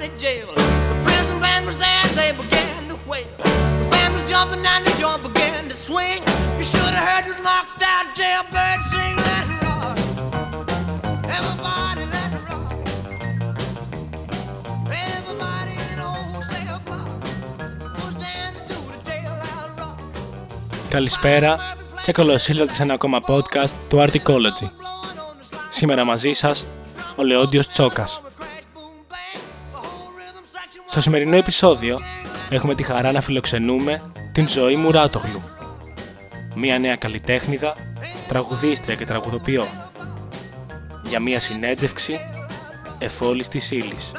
county jail. The prison band was there, they began to wail. The band was jumping and the joint began to swing. You should have heard this knocked out jailbird sing. Let it rock. Everybody let it rock. Everybody in the whole cell block was dancing to the jailhouse rock. Καλησπέρα και καλώς ήλθατε σε ένα ακόμα podcast του Articology. Σήμερα μαζί σας ο Λεόντιος Τσόκας. Στο σημερινό επεισόδιο έχουμε τη χαρά να φιλοξενούμε την Ζωή Μουράτογλου. Μία νέα καλλιτέχνηδα, τραγουδίστρια και τραγουδοποιό. Για μία συνέντευξη εφόλης της ύλης.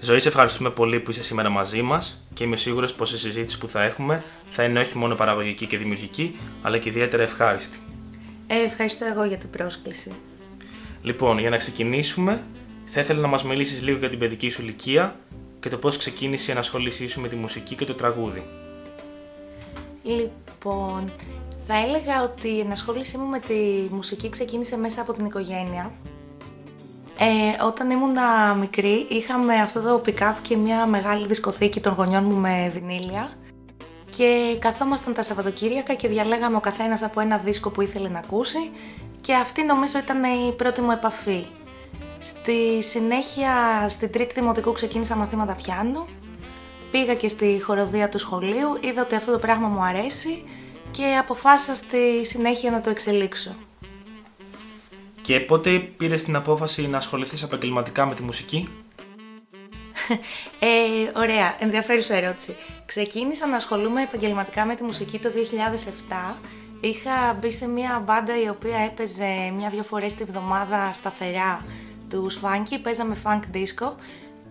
Ζωή, σε ευχαριστούμε πολύ που είσαι σήμερα μαζί μας και είμαι σίγουρος πως η συζήτηση που θα έχουμε θα είναι όχι μόνο παραγωγική και δημιουργική, αλλά και ιδιαίτερα ευχάριστη. Ε, ευχαριστώ εγώ για την πρόσκληση. Λοιπόν, για να ξεκινήσουμε, θα ήθελα να μας μιλήσεις λίγο για την παιδική σου ηλικία και το πώς ξεκίνησε η ενασχόλησή σου με τη μουσική και το τραγούδι. Λοιπόν, θα έλεγα ότι η ενασχόλησή μου με τη μουσική ξεκίνησε μέσα από την οικογένεια. Ε, όταν ήμουν μικρή είχαμε αυτό το pick-up και μια μεγάλη δισκοθήκη των γονιών μου με βινίλια και καθόμασταν τα Σαββατοκύριακα και διαλέγαμε ο καθένας από ένα δίσκο που ήθελε να ακούσει και αυτή νομίζω ήταν η πρώτη μου επαφή. Στη συνέχεια, στην τρίτη δημοτικού ξεκίνησα μαθήματα πιάνου, πήγα και στη χοροδία του σχολείου, είδα ότι αυτό το πράγμα μου αρέσει και αποφάσισα στη συνέχεια να το εξελίξω. Και πότε πήρες την απόφαση να ασχοληθείς επαγγελματικά με τη μουσική, Ε, ωραία, ενδιαφέρουσα ερώτηση. Ξεκίνησα να ασχολούμαι επαγγελματικά με τη μουσική το 2007. Είχα μπει σε μια μπάντα η οποία έπαιζε μια-δυο φορές τη βδομάδα σταθερά τους funky, παίζαμε funk disco.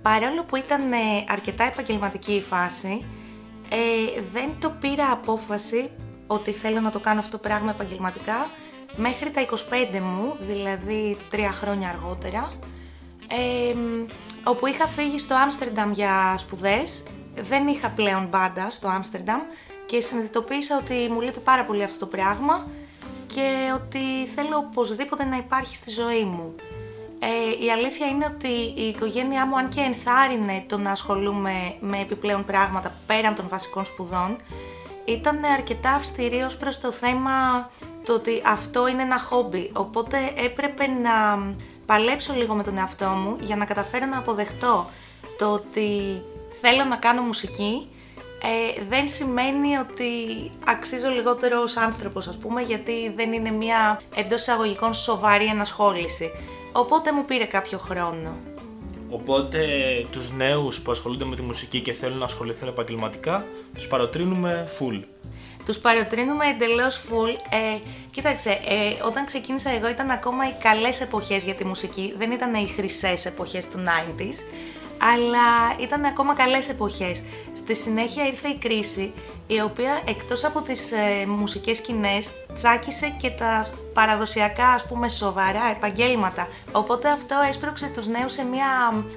Παρόλο που ήταν ε, αρκετά επαγγελματική η φάση, ε, δεν το πήρα απόφαση ότι θέλω να το κάνω αυτό το πράγμα επαγγελματικά μέχρι τα 25 μου, δηλαδή τρία χρόνια αργότερα, ε, όπου είχα φύγει στο Άμστερνταμ για σπουδές, δεν είχα πλέον μπάντα στο Άμστερνταμ και συνειδητοποίησα ότι μου λείπει πάρα πολύ αυτό το πράγμα και ότι θέλω οπωσδήποτε να υπάρχει στη ζωή μου. Ε, η αλήθεια είναι ότι η οικογένειά μου, αν και ενθάρρυνε το να ασχολούμαι με επιπλέον πράγματα πέραν των βασικών σπουδών, ήταν αρκετά αυστηρή ως προς το θέμα το ότι αυτό είναι ένα χόμπι, οπότε έπρεπε να παλέψω λίγο με τον εαυτό μου για να καταφέρω να αποδεχτώ το ότι θέλω να κάνω μουσική ε, δεν σημαίνει ότι αξίζω λιγότερο ως άνθρωπος ας πούμε γιατί δεν είναι μια εντός εισαγωγικών σοβαρή ενασχόληση. Οπότε μου πήρε κάποιο χρόνο. Οπότε τους νέους που ασχολούνται με τη μουσική και θέλουν να ασχοληθούν επαγγελματικά, τους παροτρύνουμε full. Τους παροτρύνουμε εντελώς full. Ε, κοίταξε, ε, όταν ξεκίνησα εγώ ήταν ακόμα οι καλές εποχές για τη μουσική, δεν ήταν οι χρυσές εποχές του 90s, αλλά ήταν ακόμα καλές εποχές. Στη συνέχεια ήρθε η κρίση, η οποία εκτός από τις ε, μουσικές σκηνές τσάκισε και τα παραδοσιακά ας πούμε σοβαρά επαγγέλματα. Οπότε αυτό έσπρωξε τους νέους σε μια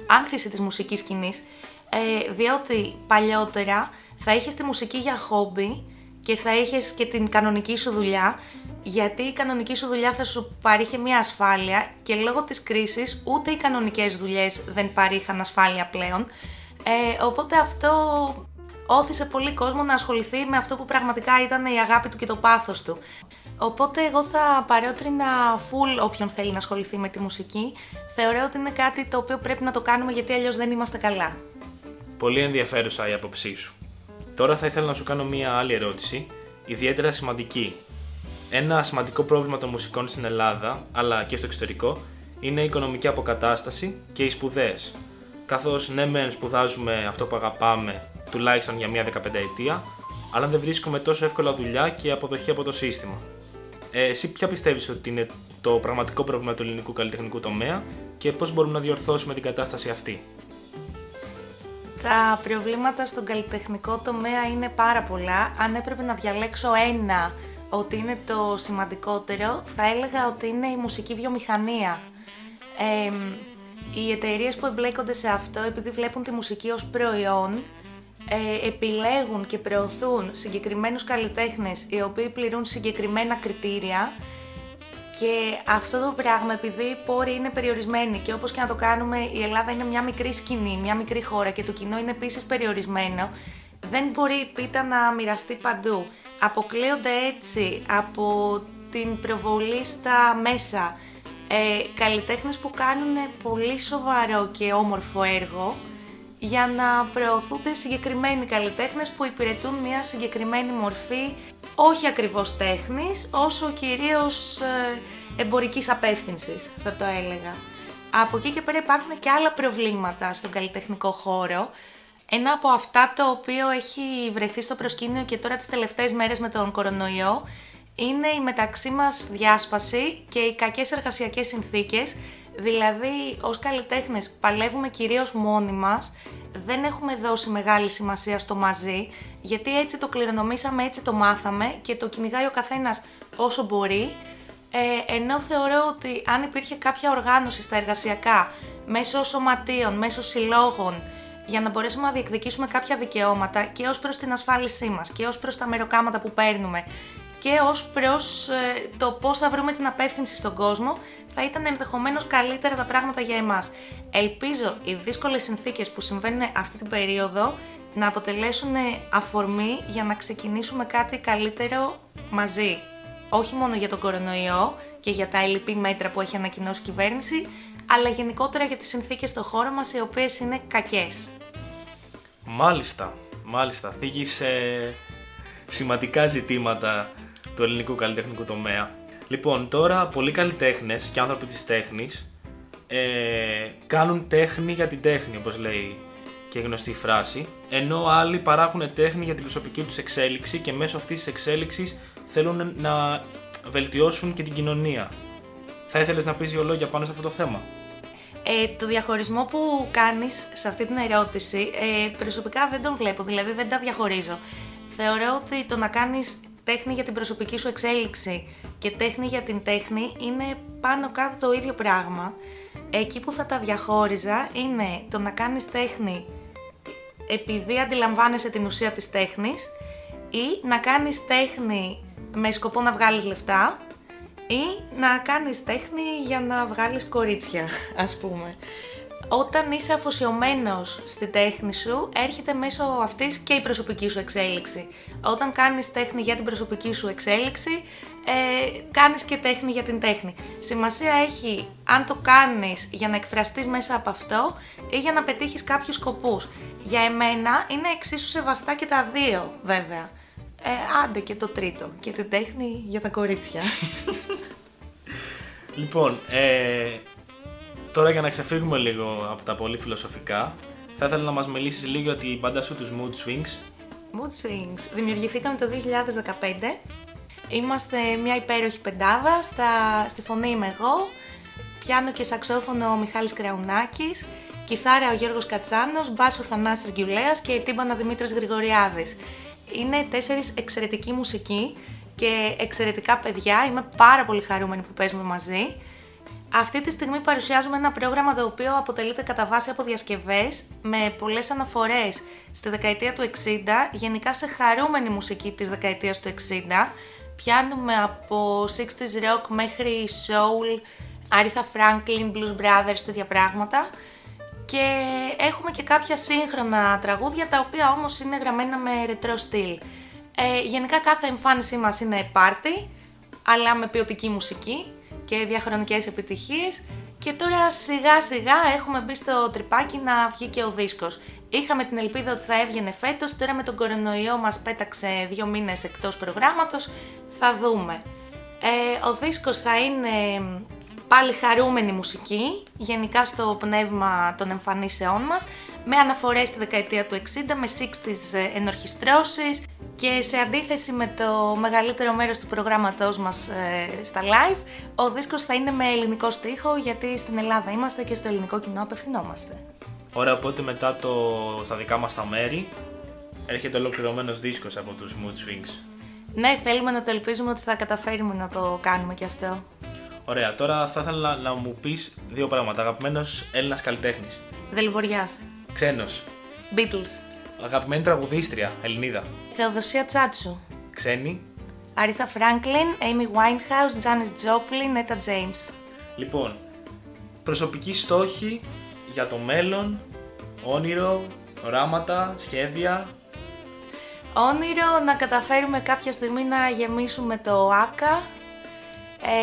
άνθηση της μουσικής σκηνής, ε, διότι παλιότερα θα είχες τη μουσική για χόμπι και θα είχες και την κανονική σου δουλειά, γιατί η κανονική σου δουλειά θα σου παρήχε μια ασφάλεια και λόγω της κρίσης ούτε οι κανονικές δουλειές δεν παρήχαν ασφάλεια πλέον. Ε, οπότε αυτό όθησε πολύ κόσμο να ασχοληθεί με αυτό που πραγματικά ήταν η αγάπη του και το πάθος του. Οπότε εγώ θα παρέωτρινα full όποιον θέλει να ασχοληθεί με τη μουσική. Θεωρώ ότι είναι κάτι το οποίο πρέπει να το κάνουμε γιατί αλλιώς δεν είμαστε καλά. Πολύ ενδιαφέρουσα η άποψή σου. Τώρα θα ήθελα να σου κάνω μία άλλη ερώτηση, ιδιαίτερα σημαντική. Ένα σημαντικό πρόβλημα των μουσικών στην Ελλάδα, αλλά και στο εξωτερικό, είναι η οικονομική αποκατάσταση και οι σπουδές. Καθώς ναι, μεν σπουδάζουμε αυτό που αγαπάμε τουλάχιστον για μία δεκαπενταετία, αλλά δεν βρίσκουμε τόσο εύκολα δουλειά και αποδοχή από το σύστημα. Ε, εσύ ποια πιστεύεις ότι είναι το πραγματικό πρόβλημα του ελληνικού καλλιτεχνικού τομέα και πώς μπορούμε να διορθώσουμε την κατάσταση αυτή; Τα προβλήματα στον καλλιτεχνικό τομέα είναι πάρα πολλά. Αν έπρεπε να διαλέξω ένα ότι είναι το σημαντικότερο, θα έλεγα ότι είναι η μουσική βιομηχανία. Ε, οι εταιρείες που εμπλέκονται σε αυτό, επειδή βλέπουν τη μουσική ως προϊόν, ε, επιλέγουν και προωθούν συγκεκριμένους καλλιτέχνες οι οποίοι πληρούν συγκεκριμένα κριτήρια και αυτό το πράγμα, επειδή οι πόροι είναι περιορισμένοι και όπως και να το κάνουμε, η Ελλάδα είναι μια μικρή σκηνή, μια μικρή χώρα και το κοινό είναι επίσης περιορισμένο, δεν μπορεί η πίτα να μοιραστεί παντού. Αποκλείονται έτσι από την προβολή στα μέσα ε, καλλιτέχνες που κάνουν πολύ σοβαρό και όμορφο έργο για να προωθούνται συγκεκριμένοι καλλιτέχνες που υπηρετούν μια συγκεκριμένη μορφή όχι ακριβώς τέχνης, όσο κυρίως ε, εμπορικής απεύθυνσης, θα το έλεγα. Από εκεί και πέρα υπάρχουν και άλλα προβλήματα στον καλλιτεχνικό χώρο. Ένα από αυτά το οποίο έχει βρεθεί στο προσκήνιο και τώρα τις τελευταίες μέρες με τον κορονοϊό είναι η μεταξύ μας διάσπαση και οι κακές εργασιακές συνθήκες, δηλαδή ως καλλιτέχνες παλεύουμε κυρίως μόνοι μας, δεν έχουμε δώσει μεγάλη σημασία στο μαζί, γιατί έτσι το κληρονομήσαμε, έτσι το μάθαμε και το κυνηγάει ο καθένας όσο μπορεί, ε, ενώ θεωρώ ότι αν υπήρχε κάποια οργάνωση στα εργασιακά, μέσω σωματείων, μέσω συλλόγων, για να μπορέσουμε να διεκδικήσουμε κάποια δικαιώματα και ως προς την ασφάλισή μας και ως προς τα μεροκάματα που παίρνουμε και ως προς ε, το πώς θα βρούμε την απεύθυνση στον κόσμο, θα ήταν ενδεχομένως καλύτερα τα πράγματα για εμάς. Ελπίζω οι δύσκολες συνθήκες που συμβαίνουν αυτή την περίοδο να αποτελέσουν αφορμή για να ξεκινήσουμε κάτι καλύτερο μαζί. Όχι μόνο για τον κορονοϊό και για τα ελληπή μέτρα που έχει ανακοινώσει η κυβέρνηση, αλλά γενικότερα για τις συνθήκες στο χώρο μας οι οποίες είναι κακές. Μάλιστα, μάλιστα. Θίγεις σημαντικά ζητήματα του ελληνικού καλλιτεχνικού τομέα. Λοιπόν, τώρα πολλοί καλλιτέχνες και άνθρωποι της τέχνης ε, κάνουν τέχνη για την τέχνη, όπως λέει και γνωστή φράση, ενώ άλλοι παράγουν τέχνη για την προσωπική τους εξέλιξη και μέσω αυτής της εξέλιξης θέλουν να βελτιώσουν και την κοινωνία. Θα ήθελες να πεις δύο λόγια πάνω σε αυτό το θέμα; Ε, το διαχωρισμό που κάνεις σε αυτή την ερώτηση ε, προσωπικά δεν τον βλέπω, δηλαδή δεν τα διαχωρίζω. Θεωρώ ότι το να κάνεις τέχνη για την προσωπική σου εξέλιξη και τέχνη για την τέχνη είναι πάνω κάτω το ίδιο πράγμα. Εκεί που θα τα διαχώριζα είναι το να κάνεις τέχνη επειδή αντιλαμβάνεσαι την ουσία της τέχνης ή να κάνεις τέχνη με σκοπό να βγάλεις λεφτά ή να κάνεις τέχνη για να βγάλεις κορίτσια, ας πούμε όταν είσαι αφοσιωμένος στη τέχνη σου, έρχεται μέσω αυτής και η προσωπική σου εξέλιξη. Όταν κάνεις τέχνη για την προσωπική σου εξέλιξη, ε, κάνεις και τέχνη για την τέχνη. Σημασία έχει αν το κάνεις για να εκφραστείς μέσα από αυτό ή για να πετύχεις κάποιους σκοπούς. Για εμένα είναι εξίσου σεβαστά και τα δύο βέβαια. Ε, άντε και το τρίτο. Και την τέχνη για τα κορίτσια. λοιπόν, ε, Τώρα για να ξεφύγουμε λίγο από τα πολύ φιλοσοφικά, θα ήθελα να μας μιλήσεις λίγο για την μπάντα σου τους Mood Swings. Mood Swings. Δημιουργηθήκαμε το 2015. Είμαστε μια υπέροχη πεντάδα. Στα... Στη φωνή είμαι εγώ. Πιάνω και σαξόφωνο ο Μιχάλης Κραουνάκης. Κιθάρα ο Γιώργος Κατσάνος, μπάσο Θανάσης Γκιουλέας και τύμπανα Δημήτρης Γρηγοριάδης. Είναι τέσσερις εξαιρετικοί μουσικοί και εξαιρετικά παιδιά. Είμαι πάρα πολύ χαρούμενη που παίζουμε μαζί. Αυτή τη στιγμή παρουσιάζουμε ένα πρόγραμμα το οποίο αποτελείται κατά βάση από διασκευές με πολλές αναφορές στη δεκαετία του 60, γενικά σε χαρούμενη μουσική της δεκαετίας του 60. Πιάνουμε από 60s rock μέχρι soul, Aretha Franklin, Blues Brothers, τέτοια πράγματα. Και έχουμε και κάποια σύγχρονα τραγούδια τα οποία όμως είναι γραμμένα με ρετρό στυλ. Ε, γενικά κάθε εμφάνισή μας είναι party, αλλά με ποιοτική μουσική και διαχρονικές επιτυχίες και τώρα σιγά σιγά έχουμε μπει στο τρυπάκι να βγει και ο δίσκος. Είχαμε την ελπίδα ότι θα έβγαινε φέτος, τώρα με τον κορονοϊό μας πέταξε δύο μήνες εκτός προγράμματος, θα δούμε. Ε, ο δίσκος θα είναι πάλι χαρούμενη μουσική, γενικά στο πνεύμα των εμφανίσεών μας, με αναφορές στη δεκαετία του 60, με 60's ε, ενορχιστρώσεις και σε αντίθεση με το μεγαλύτερο μέρος του προγράμματός μας ε, στα live, ο δίσκος θα είναι με ελληνικό στίχο, γιατί στην Ελλάδα είμαστε και στο ελληνικό κοινό απευθυνόμαστε. Ωραία, οπότε μετά το, στα δικά μας τα μέρη, έρχεται ολοκληρωμένος δίσκος από τους Mood Swings. Ναι, θέλουμε να το ελπίζουμε ότι θα καταφέρουμε να το κάνουμε και αυτό. Ωραία, τώρα θα ήθελα να μου πεις δύο πράγματα. Αγαπημένος Έλληνας καλλιτέχνης. Δελβοριάς. Ξένος. Beatles. Αγαπημένη τραγουδίστρια, Ελληνίδα. Θεοδοσία Τσάτσου. Ξένη. Αρίθα Φράγκλιν, Amy Winehouse, Janis Joplin, Etta James. Λοιπόν, προσωπική στόχη για το μέλλον, όνειρο, οράματα, σχέδια. Όνειρο να καταφέρουμε κάποια στιγμή να γεμίσουμε το ΆΚΑ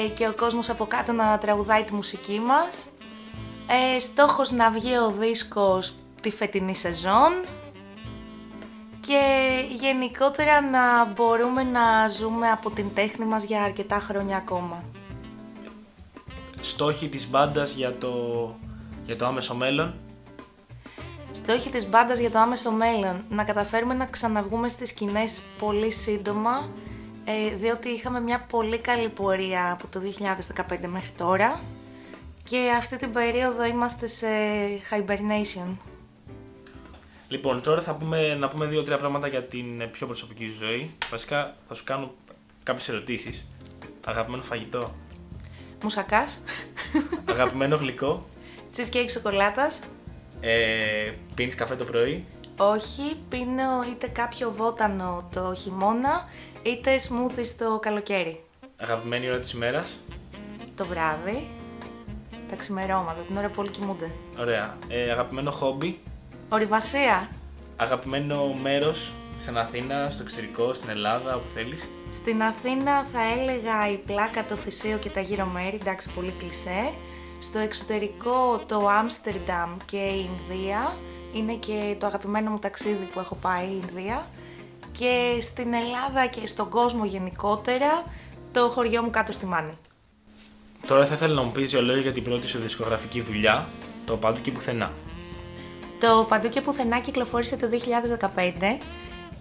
ε, και ο κόσμος από κάτω να τραγουδάει τη μουσική μας. Ε, στόχος να βγει ο δίσκος τη φετινή σεζόν και γενικότερα να μπορούμε να ζούμε από την τέχνη μας για αρκετά χρόνια ακόμα. Στόχοι της μπάντας για το, για το άμεσο μέλλον. Στόχοι της μπάντας για το άμεσο μέλλον, να καταφέρουμε να ξαναβγούμε στις σκηνές πολύ σύντομα, ε, διότι είχαμε μια πολύ καλή πορεία από το 2015 μέχρι τώρα και αυτή την περίοδο είμαστε σε hibernation. Λοιπόν, τώρα θα πούμε, να πούμε δύο-τρία πράγματα για την πιο προσωπική σου ζωή. Βασικά θα σου κάνω κάποιες ερωτήσεις. Αγαπημένο φαγητό, Μουσακάς, αγαπημένο γλυκό, cheesecake σοκολάτας, ε, πίνεις καφέ το πρωί, όχι, πίνω είτε κάποιο βότανο το χειμώνα, είτε smoothie το καλοκαίρι. αγαπημένη ώρα της ημέρας, Το βράδυ, τα ξημερώματα, την ώρα που όλοι κοιμούνται. ωραία, ε, αγαπημένο χόμπι, Ορειβασία. αγαπημένο μέρος στην Αθήνα, στο εξωτερικό, στην Ελλάδα, όπου θέλεις. Στην Αθήνα θα έλεγα η πλάκα, το Θησίο και τα γύρω μέρη, εντάξει πολύ κλισέ. Στο εξωτερικό το Άμστερνταμ και η Ινδία, είναι και το αγαπημένο μου ταξίδι που έχω πάει η Ινδία. Και στην Ελλάδα και στον κόσμο γενικότερα, το χωριό μου κάτω στη Μάνη. Τώρα θα ήθελα να μου πεις δύο λόγια για την πρώτη σου δισκογραφική δουλειά, το παντού και πουθενά. Το Παντού και Πουθενά κυκλοφόρησε το 2015.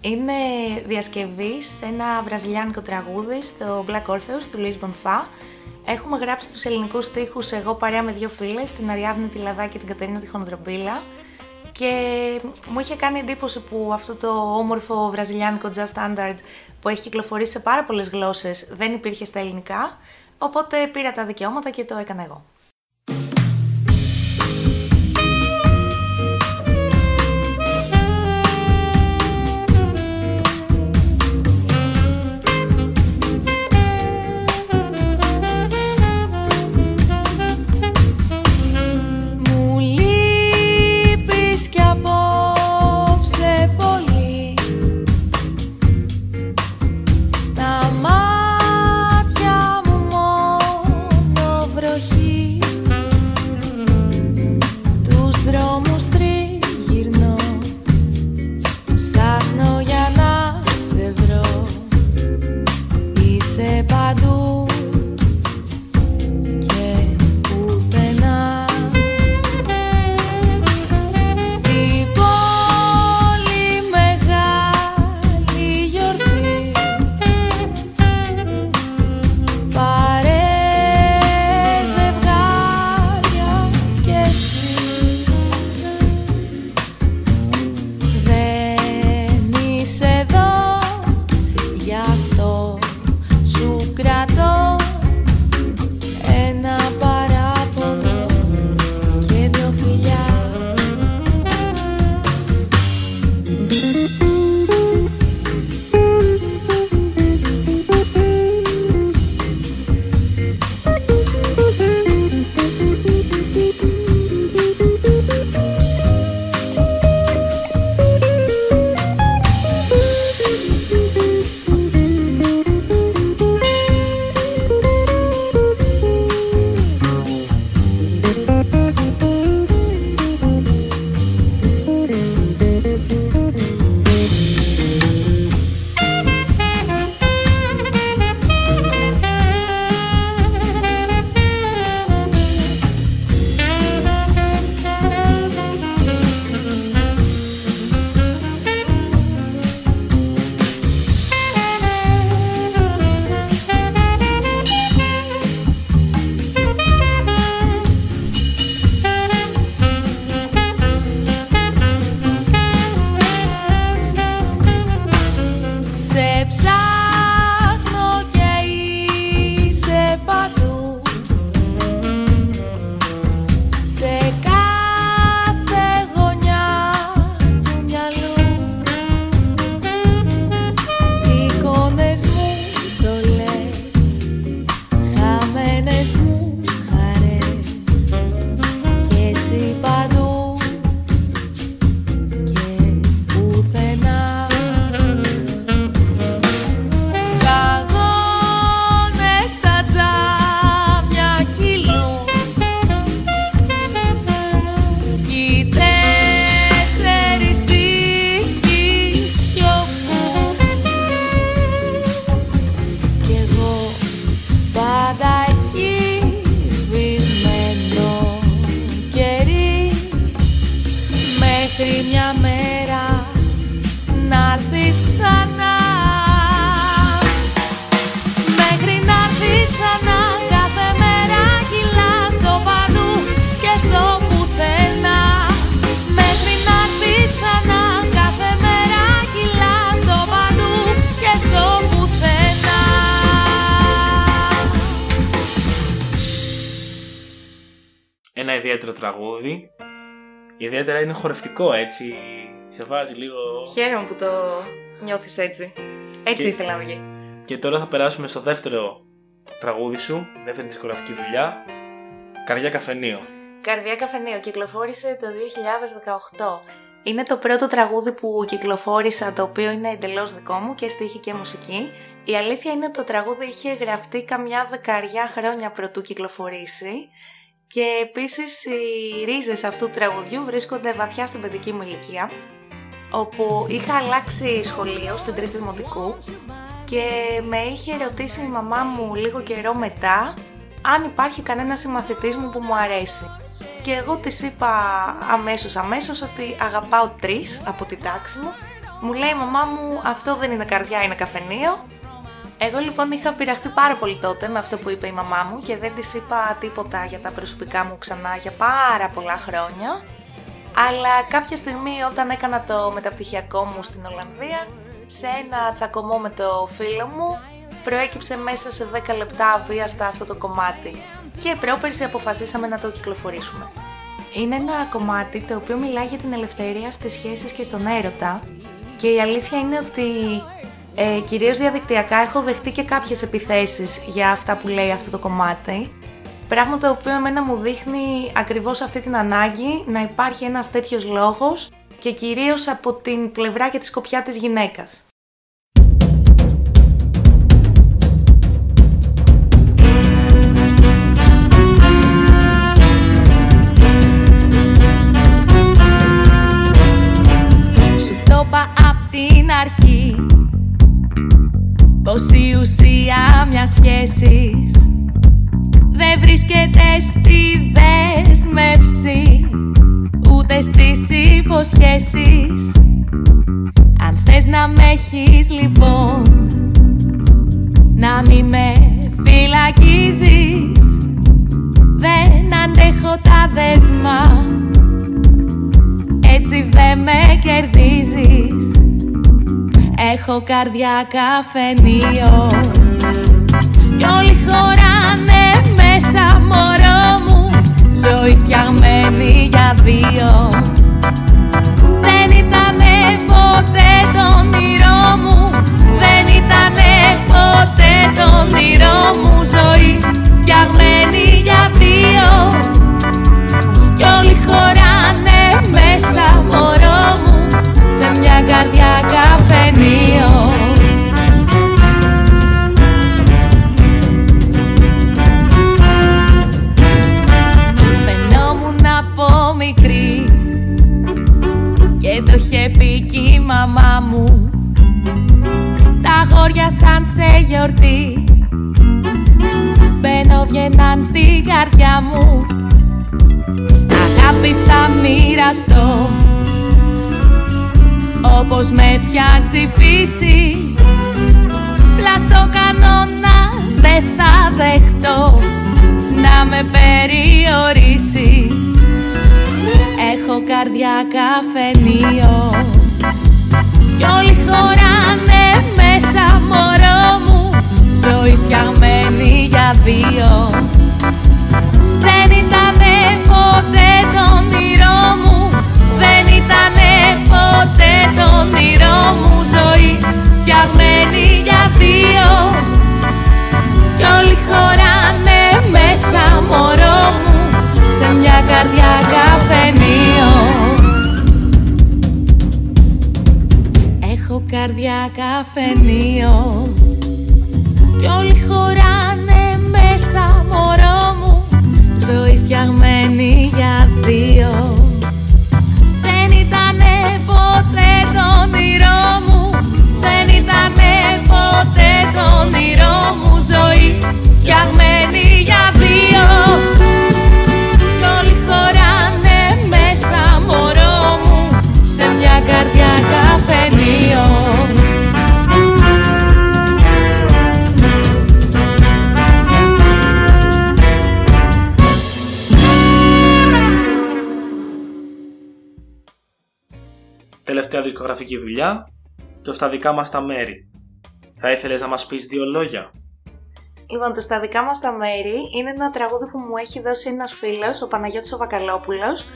Είναι διασκευή σε ένα βραζιλιάνικο τραγούδι στο Black Orpheus του Lisbon Fa. Έχουμε γράψει τους ελληνικούς στίχους εγώ παρέα με δύο φίλες, την Αριάδνη τη Λαδά και την Κατερίνα τη Χονδρομπίλα. Και μου είχε κάνει εντύπωση που αυτό το όμορφο βραζιλιάνικο jazz standard που έχει κυκλοφορήσει σε πάρα πολλές γλώσσες δεν υπήρχε στα ελληνικά, οπότε πήρα τα δικαιώματα και το έκανα εγώ. Στα Ιδιαίτερα είναι χορευτικό έτσι. Σε βάζει λίγο. Χαίρομαι που το νιώθεις έτσι. Έτσι Και- ήθελα να βγει. Και τώρα θα περάσουμε στο δεύτερο τραγούδι σου, δεύτερη δισκογραφική δουλειά. Καρδιά καφενείο. Καρδιά Καφενείο κυκλοφόρησε το 2018. Είναι το πρώτο τραγούδι που κυκλοφόρησα το οποίο είναι εντελώς δικό μου και στίχη και μουσική. Η αλήθεια είναι ότι το τραγούδι είχε γραφτεί καμιά δεκαριά χρόνια πρωτού κυκλοφορήσει και επίσης οι ρίζες αυτού του τραγουδιού βρίσκονται βαθιά στην παιδική μου ηλικία όπου είχα αλλάξει σχολείο στην τρίτη δημοτικού και με είχε ρωτήσει η μαμά μου λίγο καιρό μετά αν υπάρχει κανένας συμμαθητής μου που μου αρέσει. Και εγώ της είπα αμέσως αμέσως ότι αγαπάω τρεις από την τάξη μου. Μου λέει η μαμά μου αυτό δεν είναι καρδιά είναι καφενείο. Εγώ λοιπόν είχα πειραχτεί πάρα πολύ τότε με αυτό που είπε η μαμά μου και δεν της είπα τίποτα για τα προσωπικά μου ξανά για πάρα πολλά χρόνια. Αλλά κάποια στιγμή όταν έκανα το μεταπτυχιακό μου στην Ολλανδία, σε ένα τσακωμό με το φίλο μου, προέκυψε μέσα σε 10 λεπτά αβίαστα αυτό το κομμάτι. Και πρόπερση αποφασίσαμε να το κυκλοφορήσουμε. Είναι ένα κομμάτι το οποίο μιλάει για την ελευθερία στις σχέσεις και στον έρωτα και η αλήθεια είναι ότι ε, κυρίως διαδικτυακά έχω δεχτεί και κάποιες επιθέσεις για αυτά που λέει αυτό το κομμάτι Πράγμα το οποίο εμένα μου δείχνει ακριβώς αυτή την ανάγκη να υπάρχει ένας τέτοιος λόγος και κυρίως από την πλευρά και τη σκοπιά της γυναίκας. Σου το είπα απ' την αρχή Πως η ουσία μιας σχέσης Δεν βρίσκεται στη δέσμευση Ούτε στις υποσχέσεις. Αν θες να με έχεις λοιπόν Να μη με φυλακίζεις. Δεν αντέχω τα δέσμα έτσι δεν με κερδίζεις Έχω καρδιά καφενείο. Κι όλοι χωράνε μέσα μωρό μου. Ζωή φτιαγμένη για δύο. Δεν ήτανε ποτέ το όνειρό μου. Δεν ήτανε ποτέ το όνειρό μου. Ζωή φτιαγμένη για δύο. Κι όλοι χωράνε μοιραστώ Όπως με φτιάξει φύση Πλαστό κανόνα δεν θα δεχτώ Να με περιορίσει. Έχω καρδιά καφενείο Κι όλοι χωράνε μέσα μωρό μου τελευταία δισκογραφική δουλειά, το στα δικά μας τα μέρη. Θα ήθελες να μας πεις δύο λόγια; Λοιπόν, το στα δικά μας τα μέρη είναι ένα τραγούδι που μου έχει δώσει ένας φίλος, ο Παναγιώτης ο Βακαλόπουλος,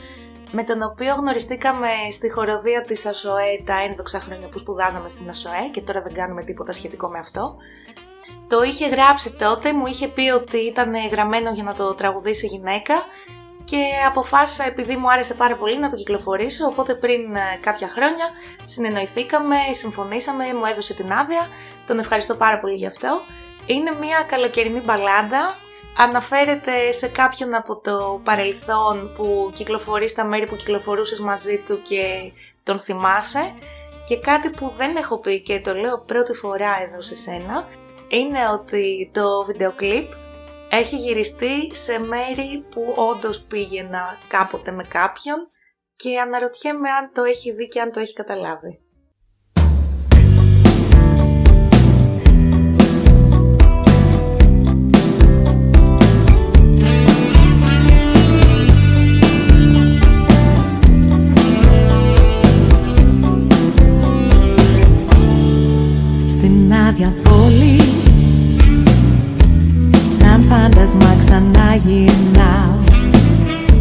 με τον οποίο γνωριστήκαμε στη χοροδία της ΑΣΟΕ τα ένδοξα χρόνια που σπουδάζαμε στην ΑΣΟΕ και τώρα δεν κάνουμε τίποτα σχετικό με αυτό. Το είχε γράψει τότε, μου είχε πει ότι ήταν γραμμένο για να το τραγουδήσει γυναίκα και αποφάσισα επειδή μου άρεσε πάρα πολύ να το κυκλοφορήσω. Οπότε πριν ε, κάποια χρόνια συνεννοηθήκαμε, συμφωνήσαμε, μου έδωσε την άδεια, τον ευχαριστώ πάρα πολύ γι' αυτό. Είναι μια καλοκαιρινή μπαλάντα, αναφέρεται σε κάποιον από το παρελθόν που κυκλοφορεί στα μέρη που κυκλοφορούσες μαζί του και τον θυμάσαι. Και κάτι που δεν έχω πει και το λέω πρώτη φορά εδώ σε σένα είναι ότι το βίντεο κλιπ έχει γυριστεί σε μέρη που όντως πήγαινα κάποτε με κάποιον και αναρωτιέμαι αν το έχει δει και αν το έχει καταλάβει. Στην άδεια πόλη Σαν φάντασμα ξαναγυρνάω.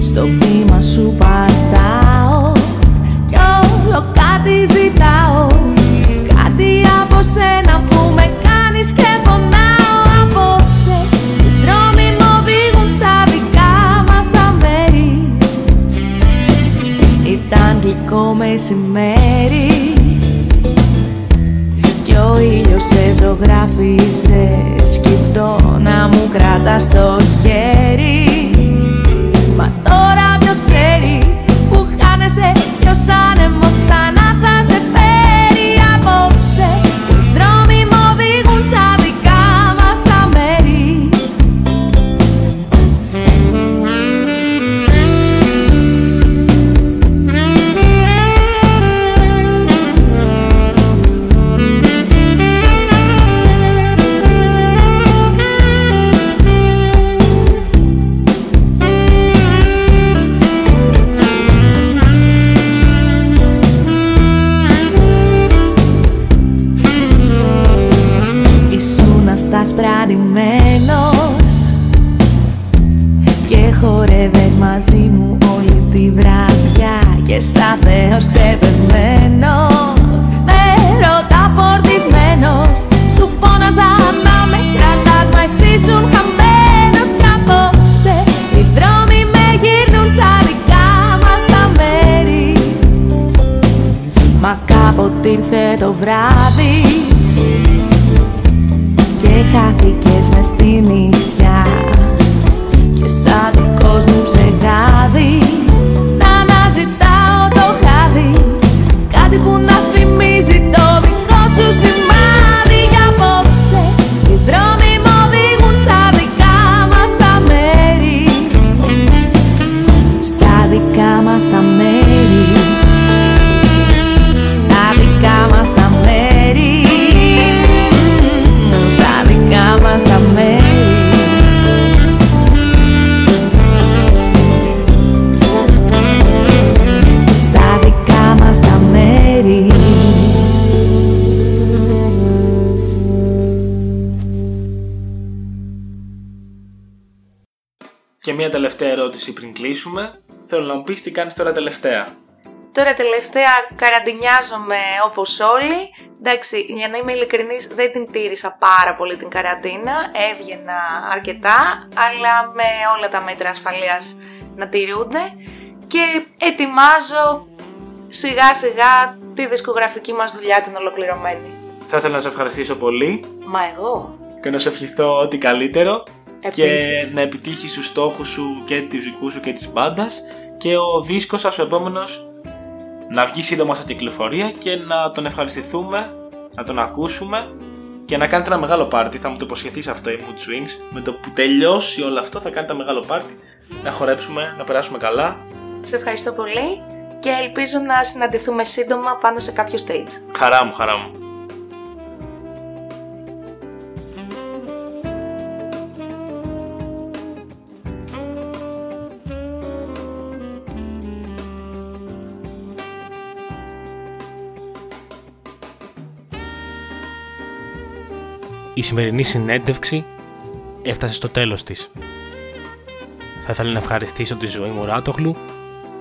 Στο βήμα σου πατάω Κι όλο κάτι ζητάω. Κάτι από σένα που με κάνεις και πονάω. Απόψε Οι δρόμοι μου οδηγούν στα δικά μας τα μέρη. Ήταν γλυκό μεσημέρι σε ζωγράφιζε Σκυφτό να μου κρατάς το χέρι κλείσουμε. Θέλω να μου πεις τι κάνεις τώρα τελευταία. Τώρα τελευταία καραντινιάζομαι όπως όλοι. Εντάξει, για να είμαι ειλικρινής δεν την τήρησα πάρα πολύ την καραντίνα. Έβγαινα αρκετά, αλλά με όλα τα μέτρα ασφαλείας να τηρούνται. Και ετοιμάζω σιγά σιγά τη δισκογραφική μας δουλειά την ολοκληρωμένη. Θα ήθελα να σε ευχαριστήσω πολύ Μα εγώ. και να σε ευχηθώ ό,τι καλύτερο και Επίσης. να επιτύχεις τους στόχους σου και τους δικούς σου και της μπάντας και ο δίσκος σας ο επόμενος να βγει σύντομα στα κυκλοφορία και να τον ευχαριστηθούμε, να τον ακούσουμε και να κάνετε ένα μεγάλο πάρτι. Θα μου το υποσχεθείς αυτό η Mood Swings. Με το που τελειώσει όλο αυτό θα κάνετε ένα μεγάλο πάρτι. Να χορέψουμε, να περάσουμε καλά. Σε ευχαριστώ πολύ και ελπίζω να συναντηθούμε σύντομα πάνω σε κάποιο stage. Χαρά μου, χαρά μου. Η σημερινή συνέντευξη έφτασε στο τέλος της. Θα ήθελα να ευχαριστήσω τη ζωή μου Ράτογλου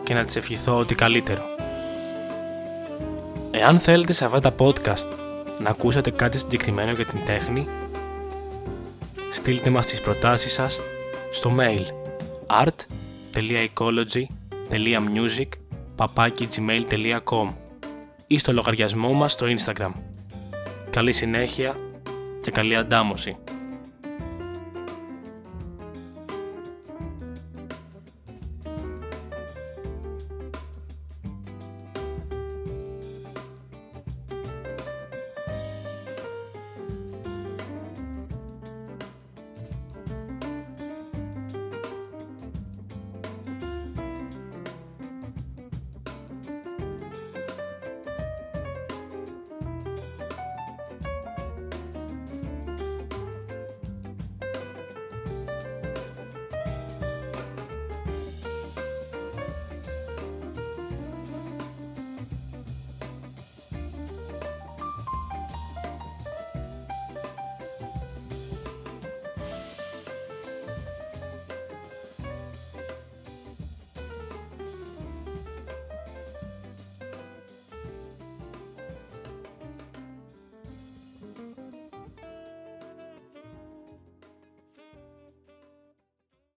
και να της ευχηθώ ότι καλύτερο. Εάν θέλετε σε αυτά τα podcast να ακούσετε κάτι συγκεκριμένο για την τέχνη, στείλτε μας τις προτάσεις σας στο mail art.ecology.music ή στο λογαριασμό μας στο Instagram. Καλή συνέχεια και καλή αντάμωση.